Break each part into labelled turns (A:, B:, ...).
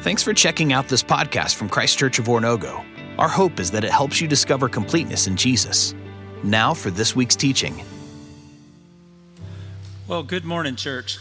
A: Thanks for checking out this podcast from Christ Church of Oronogo. Our hope is that it helps you discover completeness in Jesus. Now for this week's teaching.
B: Well, good morning, church.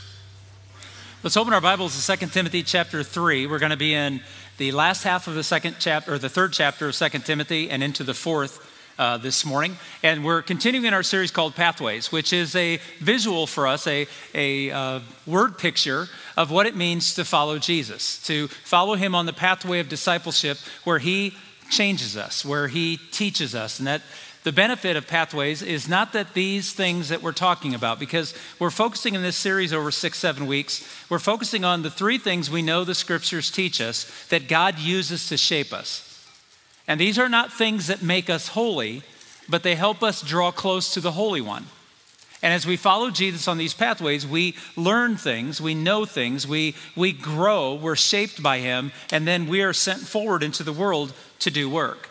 B: Let's open our Bibles to 2 Timothy chapter 3. We're going to be in the last half of the second chapter, or the third chapter of 2 Timothy, and into the fourth uh, this morning. And we're continuing in our series called Pathways, which is a visual for us, a, a uh, word picture of what it means to follow Jesus, to follow him on the pathway of discipleship where he changes us, where he teaches us. And that the benefit of pathways is not that these things that we're talking about, because we're focusing in this series over six, seven weeks, we're focusing on the three things we know the scriptures teach us that God uses to shape us. And these are not things that make us holy, but they help us draw close to the Holy One. And as we follow Jesus on these pathways, we learn things, we know things, we, we grow, we're shaped by Him, and then we are sent forward into the world to do work.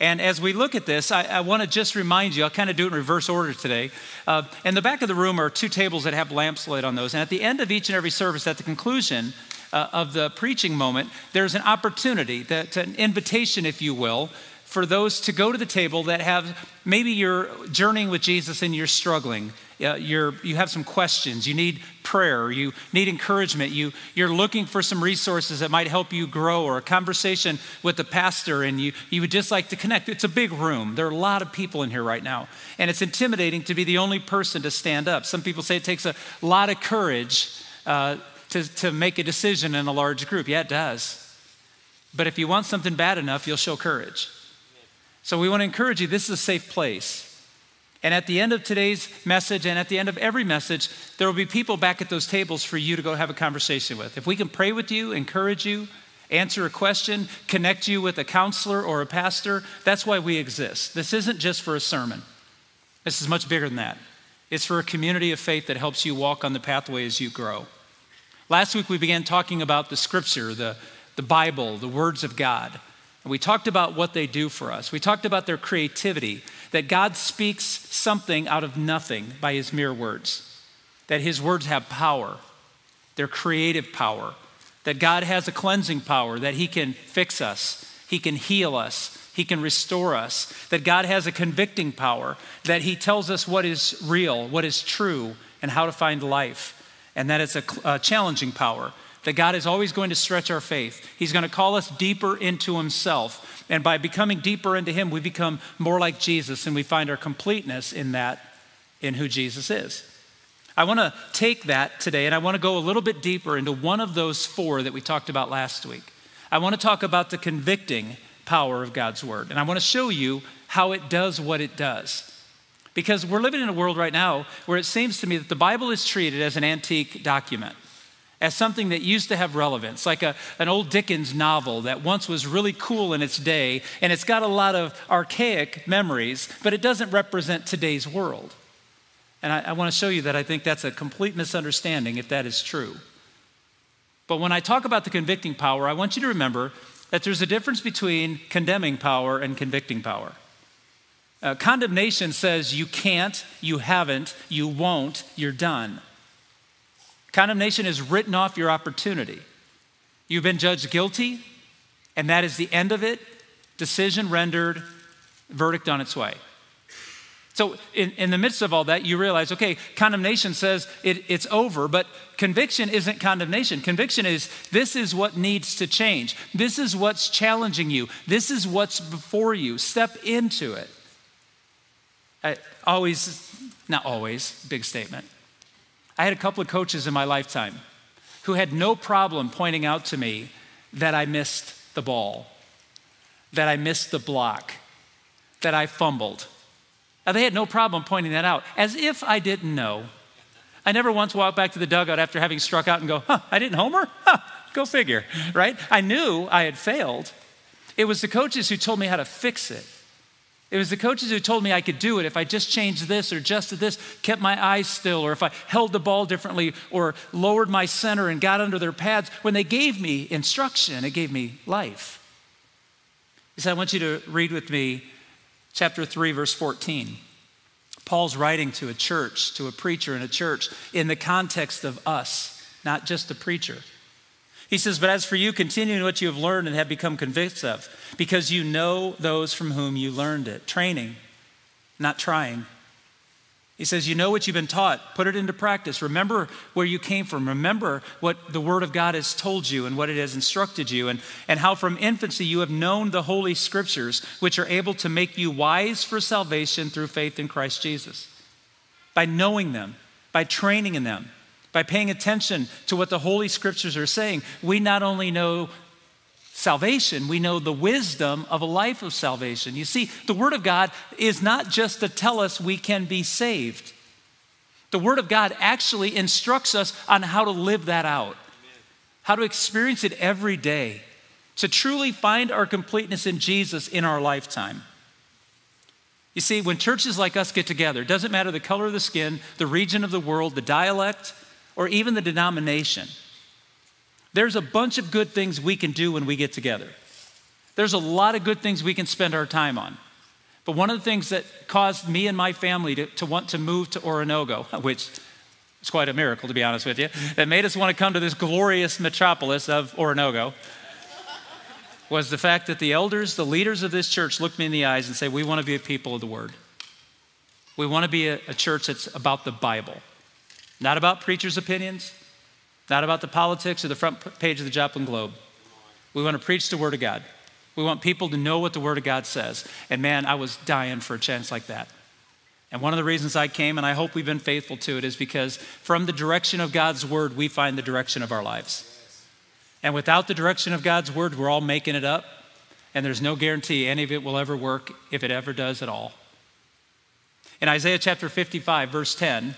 B: And as we look at this, I, I want to just remind you, I'll kind of do it in reverse order today. Uh, in the back of the room are two tables that have lamps lit on those. And at the end of each and every service, at the conclusion, uh, of the preaching moment, there's an opportunity, that, an invitation, if you will, for those to go to the table that have maybe you're journeying with Jesus and you're struggling. Uh, you're, you have some questions. You need prayer. You need encouragement. You, you're looking for some resources that might help you grow or a conversation with the pastor and you, you would just like to connect. It's a big room. There are a lot of people in here right now. And it's intimidating to be the only person to stand up. Some people say it takes a lot of courage uh, to, to make a decision in a large group. Yeah, it does. But if you want something bad enough, you'll show courage. So we want to encourage you this is a safe place. And at the end of today's message and at the end of every message, there will be people back at those tables for you to go have a conversation with. If we can pray with you, encourage you, answer a question, connect you with a counselor or a pastor, that's why we exist. This isn't just for a sermon, this is much bigger than that. It's for a community of faith that helps you walk on the pathway as you grow. Last week we began talking about the scripture, the, the Bible, the words of God. And we talked about what they do for us. We talked about their creativity, that God speaks something out of nothing by his mere words, that his words have power, their creative power, that God has a cleansing power, that he can fix us, he can heal us, he can restore us, that God has a convicting power, that he tells us what is real, what is true, and how to find life and that it's a, a challenging power. That God is always going to stretch our faith. He's going to call us deeper into Himself. And by becoming deeper into Him, we become more like Jesus and we find our completeness in that, in who Jesus is. I want to take that today and I want to go a little bit deeper into one of those four that we talked about last week. I want to talk about the convicting power of God's Word. And I want to show you how it does what it does. Because we're living in a world right now where it seems to me that the Bible is treated as an antique document, as something that used to have relevance, like a, an old Dickens novel that once was really cool in its day, and it's got a lot of archaic memories, but it doesn't represent today's world. And I, I want to show you that I think that's a complete misunderstanding if that is true. But when I talk about the convicting power, I want you to remember that there's a difference between condemning power and convicting power. Uh, condemnation says you can't, you haven't, you won't, you're done. Condemnation is written off your opportunity. You've been judged guilty, and that is the end of it. Decision rendered, verdict on its way. So, in, in the midst of all that, you realize okay, condemnation says it, it's over, but conviction isn't condemnation. Conviction is this is what needs to change. This is what's challenging you. This is what's before you. Step into it. I always, not always, big statement. I had a couple of coaches in my lifetime who had no problem pointing out to me that I missed the ball, that I missed the block, that I fumbled. Now, they had no problem pointing that out, as if I didn't know. I never once walked back to the dugout after having struck out and go, huh, I didn't homer? Huh, go figure, right? I knew I had failed. It was the coaches who told me how to fix it. It was the coaches who told me I could do it if I just changed this or adjusted this, kept my eyes still, or if I held the ball differently, or lowered my center and got under their pads. When they gave me instruction, it gave me life. He said, I want you to read with me chapter 3, verse 14. Paul's writing to a church, to a preacher in a church, in the context of us, not just the preacher. He says, But as for you, continue in what you have learned and have become convinced of, because you know those from whom you learned it. Training, not trying. He says, You know what you've been taught, put it into practice. Remember where you came from. Remember what the Word of God has told you and what it has instructed you, and, and how from infancy you have known the Holy Scriptures, which are able to make you wise for salvation through faith in Christ Jesus. By knowing them, by training in them, by paying attention to what the Holy Scriptures are saying, we not only know salvation, we know the wisdom of a life of salvation. You see, the Word of God is not just to tell us we can be saved, the Word of God actually instructs us on how to live that out, how to experience it every day, to truly find our completeness in Jesus in our lifetime. You see, when churches like us get together, it doesn't matter the color of the skin, the region of the world, the dialect, or even the denomination. There's a bunch of good things we can do when we get together. There's a lot of good things we can spend our time on. But one of the things that caused me and my family to, to want to move to Oronogo, which is quite a miracle to be honest with you, that made us want to come to this glorious metropolis of Oronogo, was the fact that the elders, the leaders of this church, looked me in the eyes and said, We want to be a people of the Word. We want to be a, a church that's about the Bible, not about preachers' opinions, not about the politics or the front page of the Joplin Globe. We want to preach the Word of God. We want people to know what the Word of God says. And man, I was dying for a chance like that. And one of the reasons I came, and I hope we've been faithful to it, is because from the direction of God's Word, we find the direction of our lives. And without the direction of God's Word, we're all making it up. And there's no guarantee any of it will ever work, if it ever does at all. In Isaiah chapter 55, verse 10,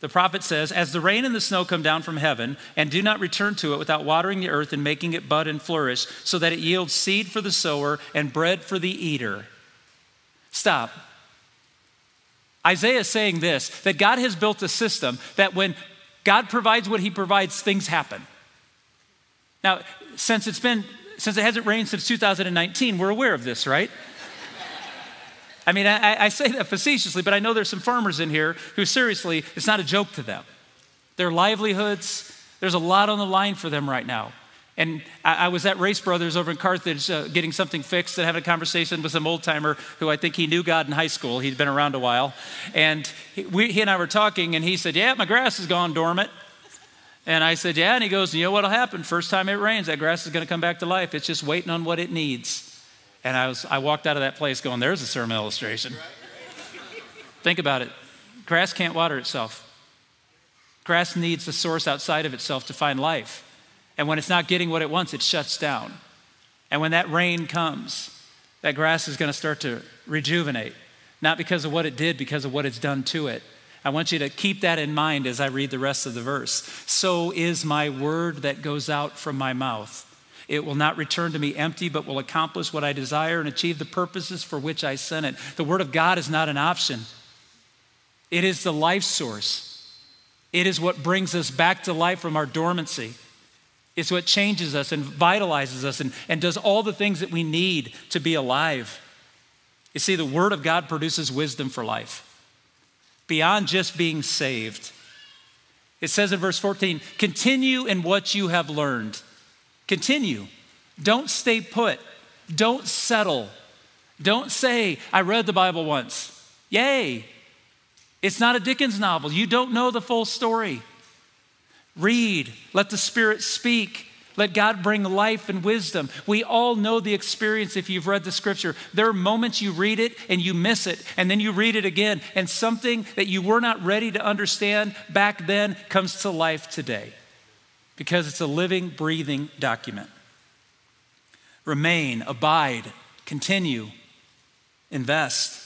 B: the prophet says, As the rain and the snow come down from heaven, and do not return to it without watering the earth and making it bud and flourish, so that it yields seed for the sower and bread for the eater. Stop. Isaiah is saying this that God has built a system that when God provides what he provides, things happen. Now, since it's been, since it hasn't rained since 2019, we're aware of this, right? I mean, I, I, say that facetiously, but I know there's some farmers in here who seriously, it's not a joke to them. Their livelihoods, there's a lot on the line for them right now. And I, I was at Race Brothers over in Carthage uh, getting something fixed and having a conversation with some old timer who I think he knew God in high school. He'd been around a while. And he, we, he and I were talking, and he said, Yeah, my grass has gone dormant. And I said, Yeah. And he goes, You know what'll happen? First time it rains, that grass is going to come back to life. It's just waiting on what it needs. And I, was, I walked out of that place going, there's a sermon illustration. Think about it grass can't water itself, grass needs a source outside of itself to find life. And when it's not getting what it wants, it shuts down. And when that rain comes, that grass is going to start to rejuvenate, not because of what it did, because of what it's done to it. I want you to keep that in mind as I read the rest of the verse. So is my word that goes out from my mouth. It will not return to me empty, but will accomplish what I desire and achieve the purposes for which I sent it. The Word of God is not an option, it is the life source. It is what brings us back to life from our dormancy. It's what changes us and vitalizes us and, and does all the things that we need to be alive. You see, the Word of God produces wisdom for life beyond just being saved. It says in verse 14, continue in what you have learned. Continue. Don't stay put. Don't settle. Don't say, I read the Bible once. Yay. It's not a Dickens novel. You don't know the full story. Read. Let the Spirit speak. Let God bring life and wisdom. We all know the experience if you've read the scripture. There are moments you read it and you miss it, and then you read it again, and something that you were not ready to understand back then comes to life today because it's a living, breathing document. Remain, abide, continue, invest.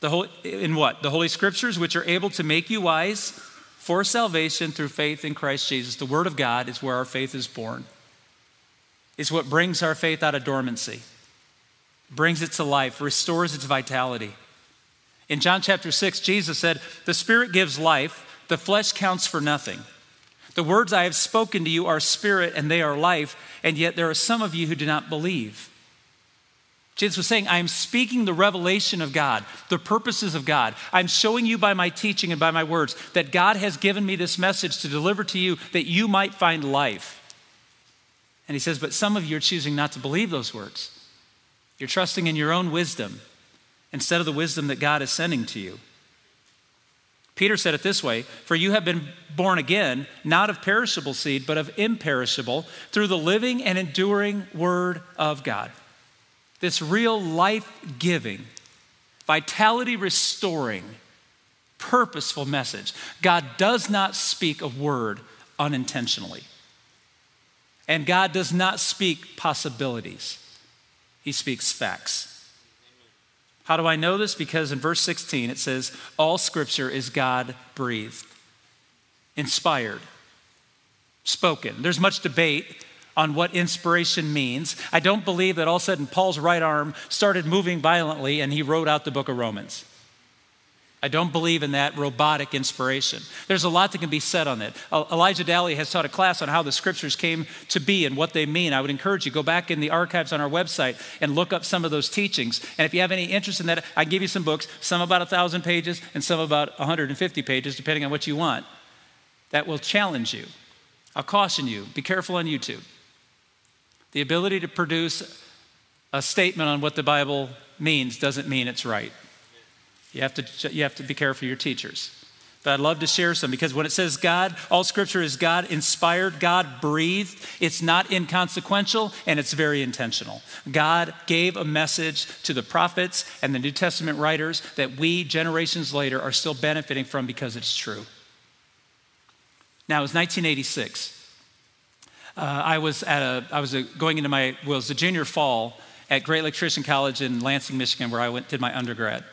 B: The whole, in what? The Holy Scriptures, which are able to make you wise for salvation through faith in Christ Jesus. The Word of God is where our faith is born. It's what brings our faith out of dormancy, brings it to life, restores its vitality. In John chapter 6, Jesus said, The Spirit gives life, the flesh counts for nothing. The words I have spoken to you are spirit and they are life, and yet there are some of you who do not believe. Jesus was saying, I am speaking the revelation of God, the purposes of God. I'm showing you by my teaching and by my words that God has given me this message to deliver to you that you might find life. And he says, But some of you are choosing not to believe those words. You're trusting in your own wisdom instead of the wisdom that God is sending to you. Peter said it this way For you have been born again, not of perishable seed, but of imperishable, through the living and enduring word of God. This real life giving, vitality restoring, purposeful message. God does not speak a word unintentionally. And God does not speak possibilities, He speaks facts. How do I know this? Because in verse 16 it says, All scripture is God breathed, inspired, spoken. There's much debate on what inspiration means. I don't believe that all of a sudden Paul's right arm started moving violently and he wrote out the book of Romans. I don't believe in that robotic inspiration. There's a lot that can be said on it. Elijah Daly has taught a class on how the scriptures came to be and what they mean. I would encourage you go back in the archives on our website and look up some of those teachings. And if you have any interest in that, I give you some books, some about a thousand pages and some about 150 pages, depending on what you want. That will challenge you. I'll caution you. Be careful on YouTube. The ability to produce a statement on what the Bible means doesn't mean it's right. You have to, you have to be careful your teachers. But I'd love to share some because when it says God, all scripture is God inspired, God breathed, it's not inconsequential and it's very intentional. God gave a message to the prophets and the New Testament writers that we, generations later, are still benefiting from because it's true. Now, it was 1986. Uh, I was at a, I was a, going into my, well, it was the junior fall at Great Lakes Christian College in Lansing, Michigan, where I went, did my undergrad.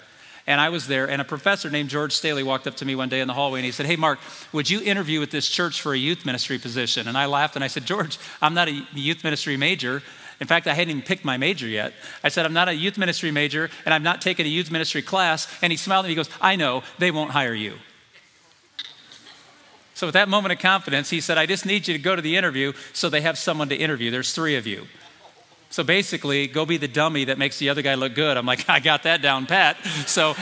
B: And I was there, and a professor named George Staley walked up to me one day in the hallway and he said, Hey, Mark, would you interview with this church for a youth ministry position? And I laughed and I said, George, I'm not a youth ministry major. In fact, I hadn't even picked my major yet. I said, I'm not a youth ministry major, and I've not taken a youth ministry class. And he smiled and he goes, I know, they won't hire you. So, with that moment of confidence, he said, I just need you to go to the interview so they have someone to interview. There's three of you. So basically, go be the dummy that makes the other guy look good. I'm like, I got that down pat. So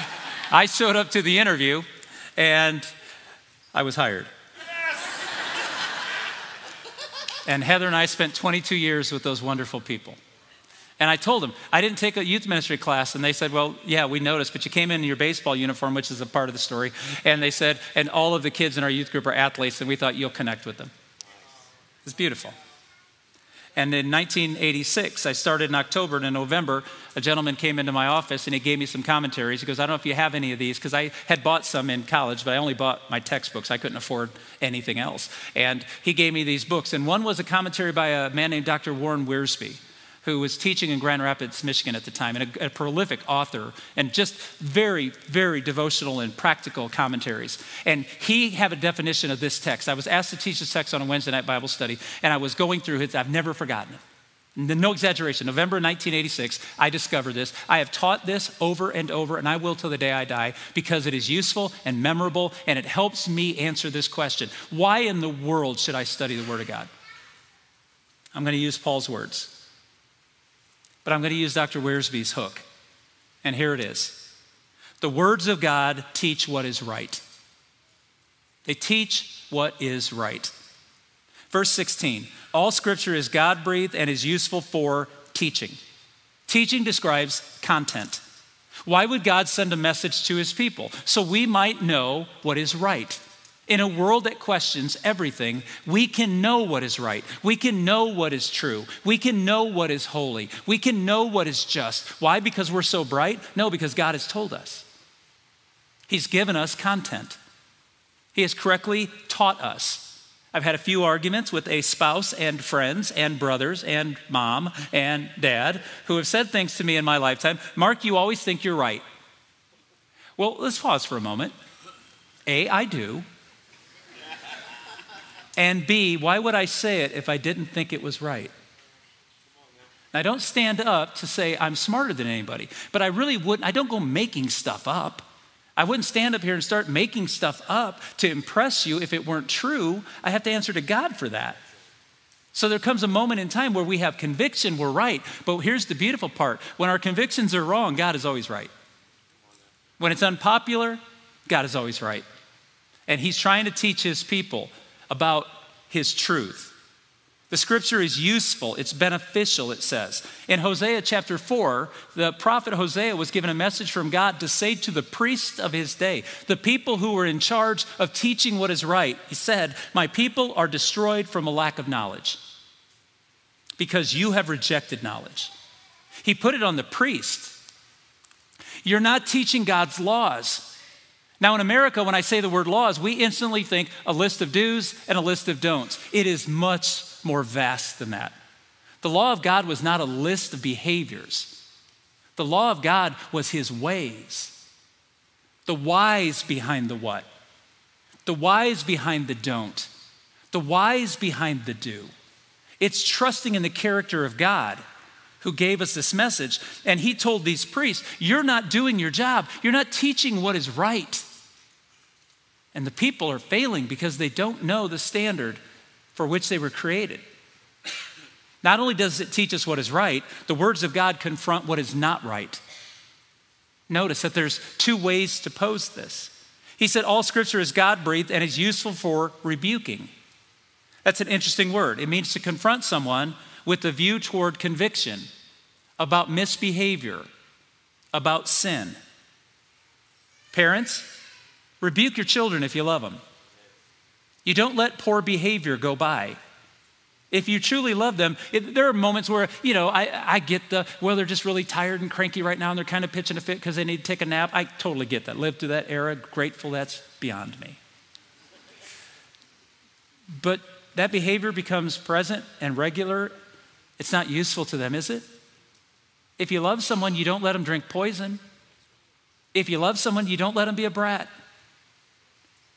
B: I showed up to the interview and I was hired. And Heather and I spent 22 years with those wonderful people. And I told them, I didn't take a youth ministry class. And they said, Well, yeah, we noticed, but you came in in your baseball uniform, which is a part of the story. And they said, And all of the kids in our youth group are athletes, and we thought you'll connect with them. It's beautiful. And in 1986, I started in October, and in November, a gentleman came into my office and he gave me some commentaries. He goes, I don't know if you have any of these, because I had bought some in college, but I only bought my textbooks. I couldn't afford anything else. And he gave me these books. And one was a commentary by a man named Dr. Warren Wiersbe who was teaching in Grand Rapids, Michigan at the time, and a, a, prolific author, and just very, very devotional and practical commentaries. And he had a definition of this text. I was asked to teach this text on a Wednesday night Bible study, and I was going through it. I've never forgotten it. No exaggeration. November 1986, I discovered this. I have taught this over and over, and I will till the day I die because it is useful and memorable, and it helps me answer this question Why in the world should I study the Word of God? I'm going to use Paul's words. But I'm going to use Dr. Wiersbe's hook. And here it is The words of God teach what is right. They teach what is right. Verse 16 All scripture is God breathed and is useful for teaching. Teaching describes content. Why would God send a message to his people? So we might know what is right. In a world that questions everything, we can know what is right. We can know what is true. We can know what is holy. We can know what is just. Why? Because we're so bright? No, because God has told us. He's given us content. He has correctly taught us. I've had a few arguments with a spouse and friends and brothers and mom and dad who have said things to me in my lifetime Mark, you always think you're right. Well, let's pause for a moment. A, I do. And B, why would I say it if I didn't think it was right? I don't stand up to say I'm smarter than anybody, but I really wouldn't, I don't go making stuff up. I wouldn't stand up here and start making stuff up to impress you if it weren't true. I have to answer to God for that. So there comes a moment in time where we have conviction, we're right. But here's the beautiful part when our convictions are wrong, God is always right. When it's unpopular, God is always right. And He's trying to teach His people about His truth. The scripture is useful, it's beneficial, it says. In Hosea chapter 4, the prophet Hosea was given a message from God to say to the priests of his day, the people who were in charge of teaching what is right, he said, My people are destroyed from a lack of knowledge because you have rejected knowledge. He put it on the priest. You're not teaching God's laws. Now, in America, when I say the word laws, we instantly think a list of do's and a list of don'ts. It is much more vast than that. The law of God was not a list of behaviors, the law of God was his ways, the whys behind the what, the whys behind the don't, the whys behind the do. It's trusting in the character of God who gave us this message. And he told these priests, You're not doing your job, you're not teaching what is right. And the people are failing because they don't know the standard for which they were created. Not only does it teach us what is right, the words of God confront what is not right. Notice that there's two ways to pose this. He said, All scripture is God breathed and is useful for rebuking. That's an interesting word. It means to confront someone with a view toward conviction about misbehavior, about sin. Parents, rebuke your children if you love them. You don't let poor behavior go by. If you truly love them, it, there are moments where, you know, I, I get the, well, they're just really tired and cranky right now and they're kind of pitching a fit because they need to take a nap. I totally get that. Lived through that era, grateful, that's beyond me. But that behavior becomes present and regular. It's not useful to them, is it? If you love someone, you don't let them drink poison. If you love someone, you don't let them be a brat.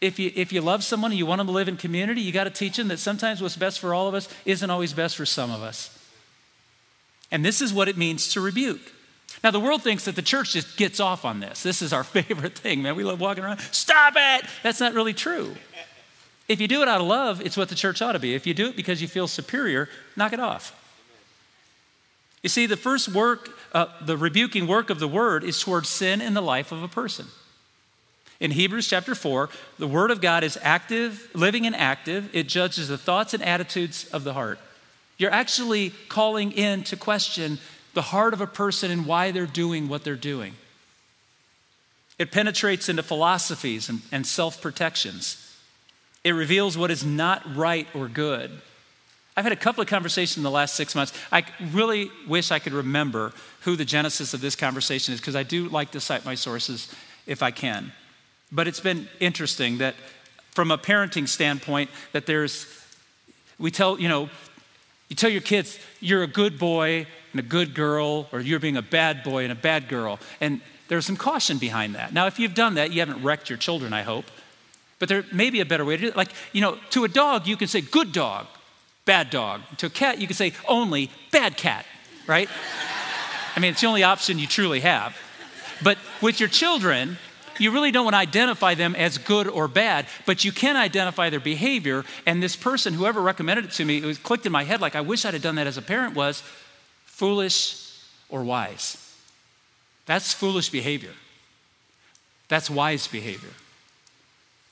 B: If you, if you love someone and you want them to live in community, you got to teach them that sometimes what's best for all of us isn't always best for some of us. And this is what it means to rebuke. Now, the world thinks that the church just gets off on this. This is our favorite thing, man. We love walking around. Stop it! That's not really true. If you do it out of love, it's what the church ought to be. If you do it because you feel superior, knock it off. You see, the first work, uh, the rebuking work of the word is towards sin in the life of a person. In Hebrews chapter 4, the Word of God is active, living and active. It judges the thoughts and attitudes of the heart. You're actually calling in to question the heart of a person and why they're doing what they're doing. It penetrates into philosophies and, and self protections. It reveals what is not right or good. I've had a couple of conversations in the last six months. I really wish I could remember who the genesis of this conversation is because I do like to cite my sources if I can. But it's been interesting that from a parenting standpoint, that there's, we tell, you know, you tell your kids you're a good boy and a good girl, or you're being a bad boy and a bad girl. And there's some caution behind that. Now, if you've done that, you haven't wrecked your children, I hope. But there may be a better way to do it. Like, you know, to a dog, you can say good dog, bad dog. To a cat, you can say only bad cat, right? I mean, it's the only option you truly have. But with your children, you really don't want to identify them as good or bad, but you can identify their behavior. And this person, whoever recommended it to me, it was clicked in my head like, I wish I'd have done that as a parent, was foolish or wise. That's foolish behavior. That's wise behavior.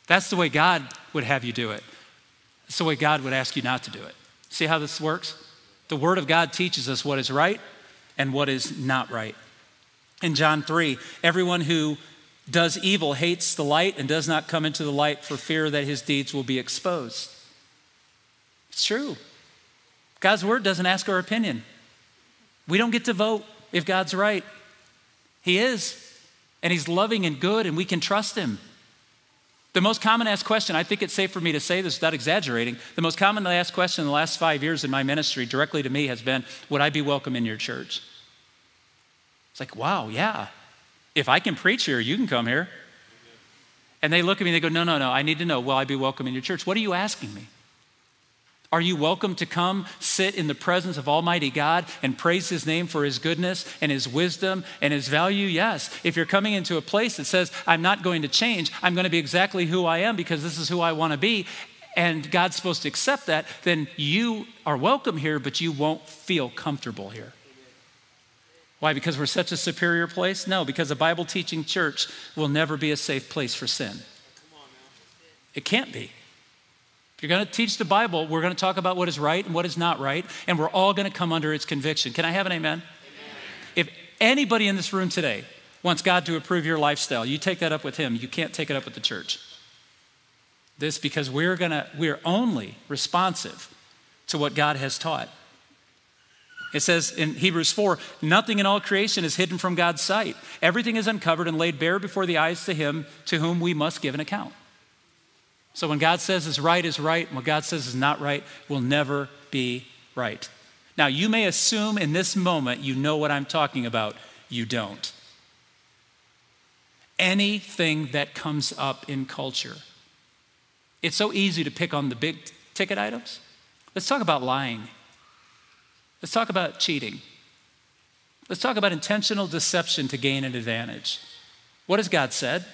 B: That's the way God would have you do it. That's the way God would ask you not to do it. See how this works? The Word of God teaches us what is right and what is not right. In John 3, everyone who does evil hates the light and does not come into the light for fear that his deeds will be exposed. It's true. God's word doesn't ask our opinion. We don't get to vote if God's right. He is. And he's loving and good, and we can trust him. The most common asked question, I think it's safe for me to say this without exaggerating, the most commonly asked question in the last five years in my ministry directly to me has been Would I be welcome in your church? It's like, wow, yeah, if I can preach here, you can come here. And they look at me and they go, No, no, no, I need to know, will I be welcome in your church? What are you asking me? Are you welcome to come sit in the presence of Almighty God and praise His name for His goodness and His wisdom and His value? Yes. If you're coming into a place that says, I'm not going to change, I'm going to be exactly who I am because this is who I want to be, and God's supposed to accept that, then you are welcome here, but you won't feel comfortable here. Why? Because we're such a superior place? No, because a Bible teaching church will never be a safe place for sin. It can't be. If you're going to teach the Bible, we're going to talk about what is right and what is not right, and we're all going to come under its conviction. Can I have an amen? amen? If anybody in this room today wants God to approve your lifestyle, you take that up with Him. You can't take it up with the church. This because we're going to, we're only responsive to what God has taught. It says in Hebrews 4 nothing in all creation is hidden from God's sight. Everything is uncovered and laid bare before the eyes to Him to whom we must give an account. So when God says is right is right, and what God says is not right will never be right. Now, you may assume in this moment you know what I'm talking about. You don't. Anything that comes up in culture, it's so easy to pick on the big ticket items. Let's talk about lying. Let's talk about cheating. Let's talk about intentional deception to gain an advantage. What has God said?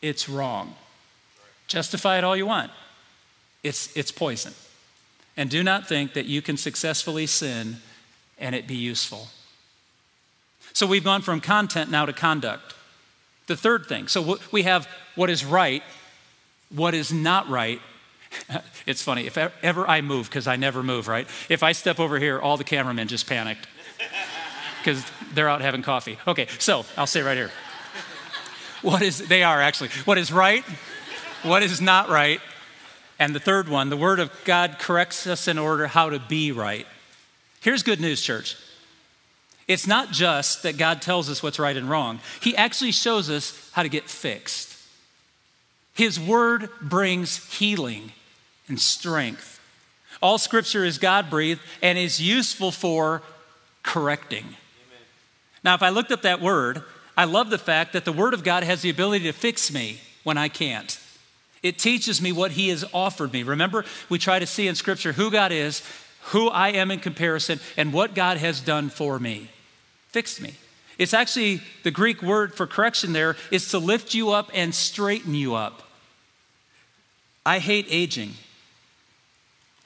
B: It's wrong. Justify it all you want. It's, it's poison. And do not think that you can successfully sin and it be useful. So we've gone from content now to conduct. The third thing. So we have what is right, what is not right. It's funny, if ever I move, because I never move, right? If I step over here, all the cameramen just panicked because they're out having coffee. Okay, so I'll say right here. What is, they are actually, what is right, what is not right. And the third one, the Word of God corrects us in order how to be right. Here's good news, church. It's not just that God tells us what's right and wrong, He actually shows us how to get fixed. His Word brings healing and strength. All Scripture is God breathed and is useful for correcting. Amen. Now, if I looked up that word, I love the fact that the Word of God has the ability to fix me when I can't. It teaches me what He has offered me. Remember, we try to see in Scripture who God is, who I am in comparison, and what God has done for me. Fixed me. It's actually the Greek word for correction there is to lift you up and straighten you up. I hate aging.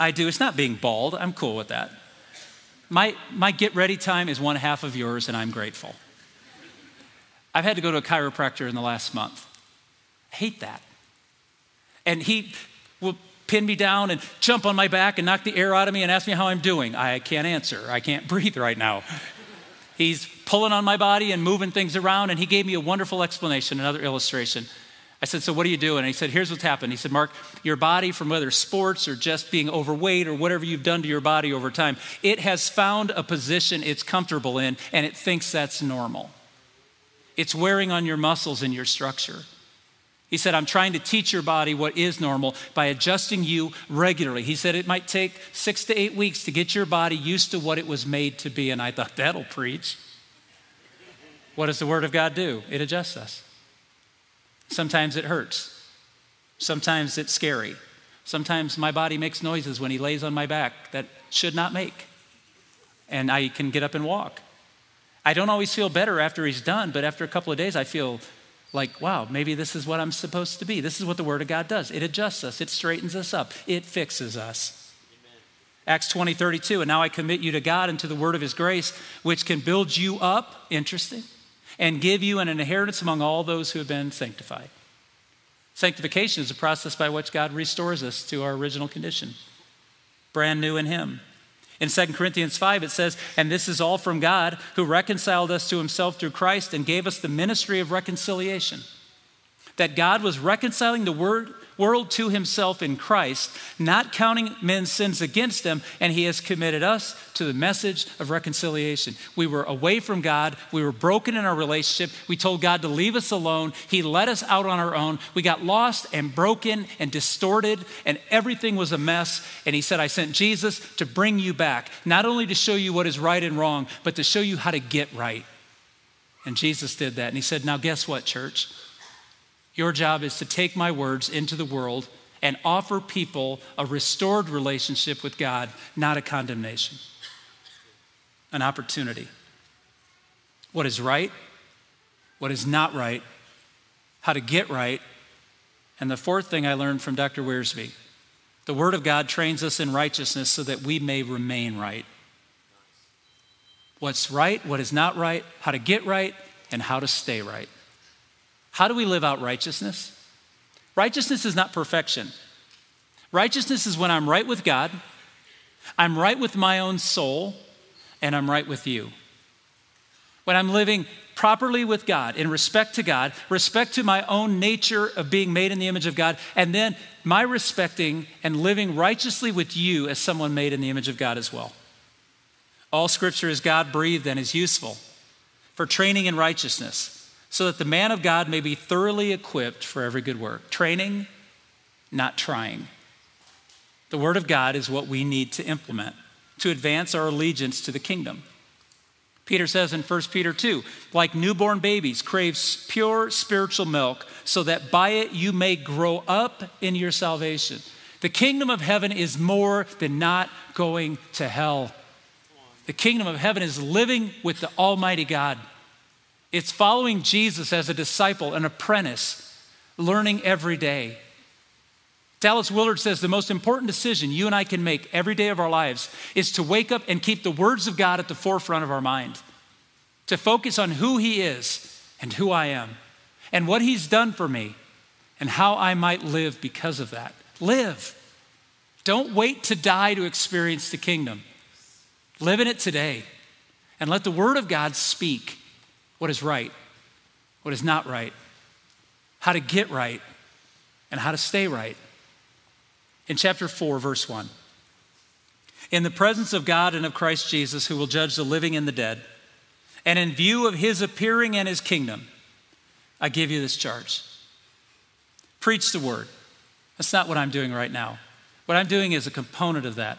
B: I do. It's not being bald. I'm cool with that. My, my get ready time is one half of yours, and I'm grateful. I've had to go to a chiropractor in the last month. I hate that. And he will pin me down and jump on my back and knock the air out of me and ask me how I'm doing. I can't answer. I can't breathe right now. He's pulling on my body and moving things around, and he gave me a wonderful explanation, another illustration. I said, So what are you doing? And he said, Here's what's happened. He said, Mark, your body, from whether sports or just being overweight or whatever you've done to your body over time, it has found a position it's comfortable in and it thinks that's normal. It's wearing on your muscles and your structure. He said, I'm trying to teach your body what is normal by adjusting you regularly. He said it might take six to eight weeks to get your body used to what it was made to be. And I thought, that'll preach. What does the Word of God do? It adjusts us. Sometimes it hurts. Sometimes it's scary. Sometimes my body makes noises when he lays on my back that should not make. And I can get up and walk. I don't always feel better after he's done, but after a couple of days, I feel like, wow, maybe this is what I'm supposed to be. This is what the Word of God does. It adjusts us, it straightens us up, it fixes us. Amen. Acts 20, 32, and now I commit you to God and to the Word of His grace, which can build you up, interesting, and give you an inheritance among all those who have been sanctified. Sanctification is a process by which God restores us to our original condition, brand new in Him. In 2 Corinthians 5, it says, And this is all from God, who reconciled us to himself through Christ and gave us the ministry of reconciliation. That God was reconciling the word, world to himself in Christ, not counting men's sins against them, and he has committed us to the message of reconciliation. We were away from God, we were broken in our relationship. We told God to leave us alone. He let us out on our own. We got lost and broken and distorted, and everything was a mess. And he said, I sent Jesus to bring you back, not only to show you what is right and wrong, but to show you how to get right. And Jesus did that. And he said, Now, guess what, church? Your job is to take my words into the world and offer people a restored relationship with God, not a condemnation, an opportunity. What is right, what is not right, how to get right. And the fourth thing I learned from Dr. Wiersbe The Word of God trains us in righteousness so that we may remain right. What's right, what is not right, how to get right, and how to stay right. How do we live out righteousness? Righteousness is not perfection. Righteousness is when I'm right with God, I'm right with my own soul, and I'm right with you. When I'm living properly with God, in respect to God, respect to my own nature of being made in the image of God, and then my respecting and living righteously with you as someone made in the image of God as well. All scripture is God breathed and is useful for training in righteousness, so that the man of God may be thoroughly equipped for every good work. Training, not trying. The Word of God is what we need to implement to advance our allegiance to the kingdom. Peter says in 1 Peter 2 like newborn babies, crave pure spiritual milk, so that by it you may grow up in your salvation. The kingdom of heaven is more than not going to hell. The kingdom of heaven is living with the Almighty God. It's following Jesus as a disciple, an apprentice, learning every day. Dallas Willard says the most important decision you and I can make every day of our lives is to wake up and keep the words of God at the forefront of our mind, to focus on who He is and who I am, and what He's done for me, and how I might live because of that. Live. Don't wait to die to experience the kingdom. Live in it today, and let the Word of God speak what is right, what is not right, how to get right, and how to stay right in chapter 4, verse 1. In the presence of God and of Christ Jesus, who will judge the living and the dead, and in view of his appearing and his kingdom, I give you this charge preach the word. That's not what I'm doing right now. What I'm doing is a component of that.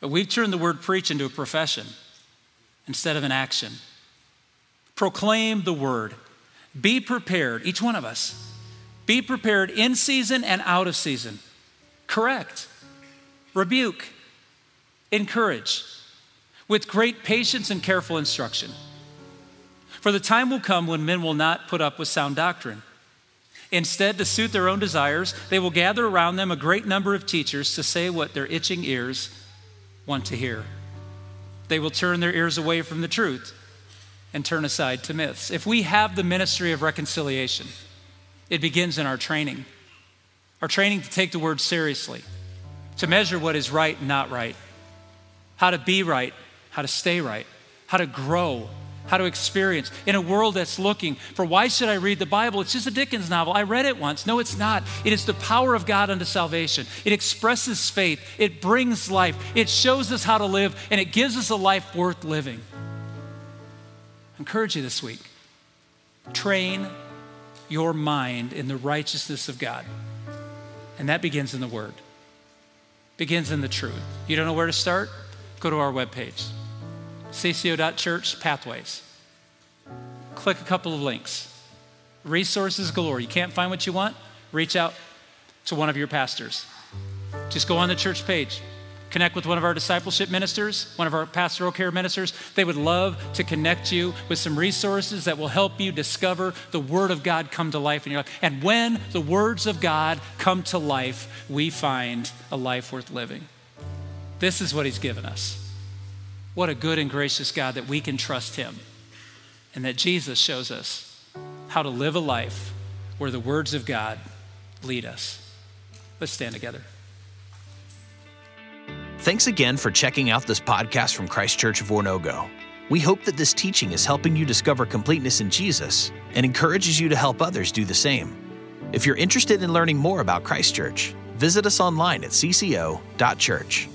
B: But we've turned the word preach into a profession instead of an action. Proclaim the word. Be prepared, each one of us. Be prepared in season and out of season correct, rebuke, encourage, with great patience and careful instruction. For the time will come when men will not put up with sound doctrine. Instead, to suit their own desires, they will gather around them a great number of teachers to say what their itching ears want to hear. They will turn their ears away from the truth and turn aside to myths. If we have the ministry of reconciliation, it begins in our training. Our training to take the word seriously, to measure what is right and not right, how to be right, how to stay right, how to grow, how to experience in a world that's looking for why should I read the Bible? It's just a Dickens novel. I read it once. No, it's not. It is the power of God unto salvation. It expresses faith, it brings life, it shows us how to live, and it gives us a life worth living. Encourage you this week train your mind in the righteousness of God. And that begins in the Word, begins in the truth. You don't know where to start? Go to our webpage, cco.church pathways. Click a couple of links. Resources galore. You can't find what you want? Reach out to one of your pastors. Just go on the church page, connect with one of our discipleship ministers, one of our pastoral care ministers. They would love to connect you with some resources that will help you discover the Word of God come to life in your life. And when the words of God come to life, we find a life worth living. This is what He's given us. What a good and gracious God that we can trust Him and that Jesus shows us how to live a life where the words of God lead us. Let's stand together.
A: Thanks again for checking out this podcast from Christ Church of Oronogo. We hope that this teaching is helping you discover completeness in Jesus and encourages you to help others do the same. If you're interested in learning more about Christ Church, visit us online at cco.church.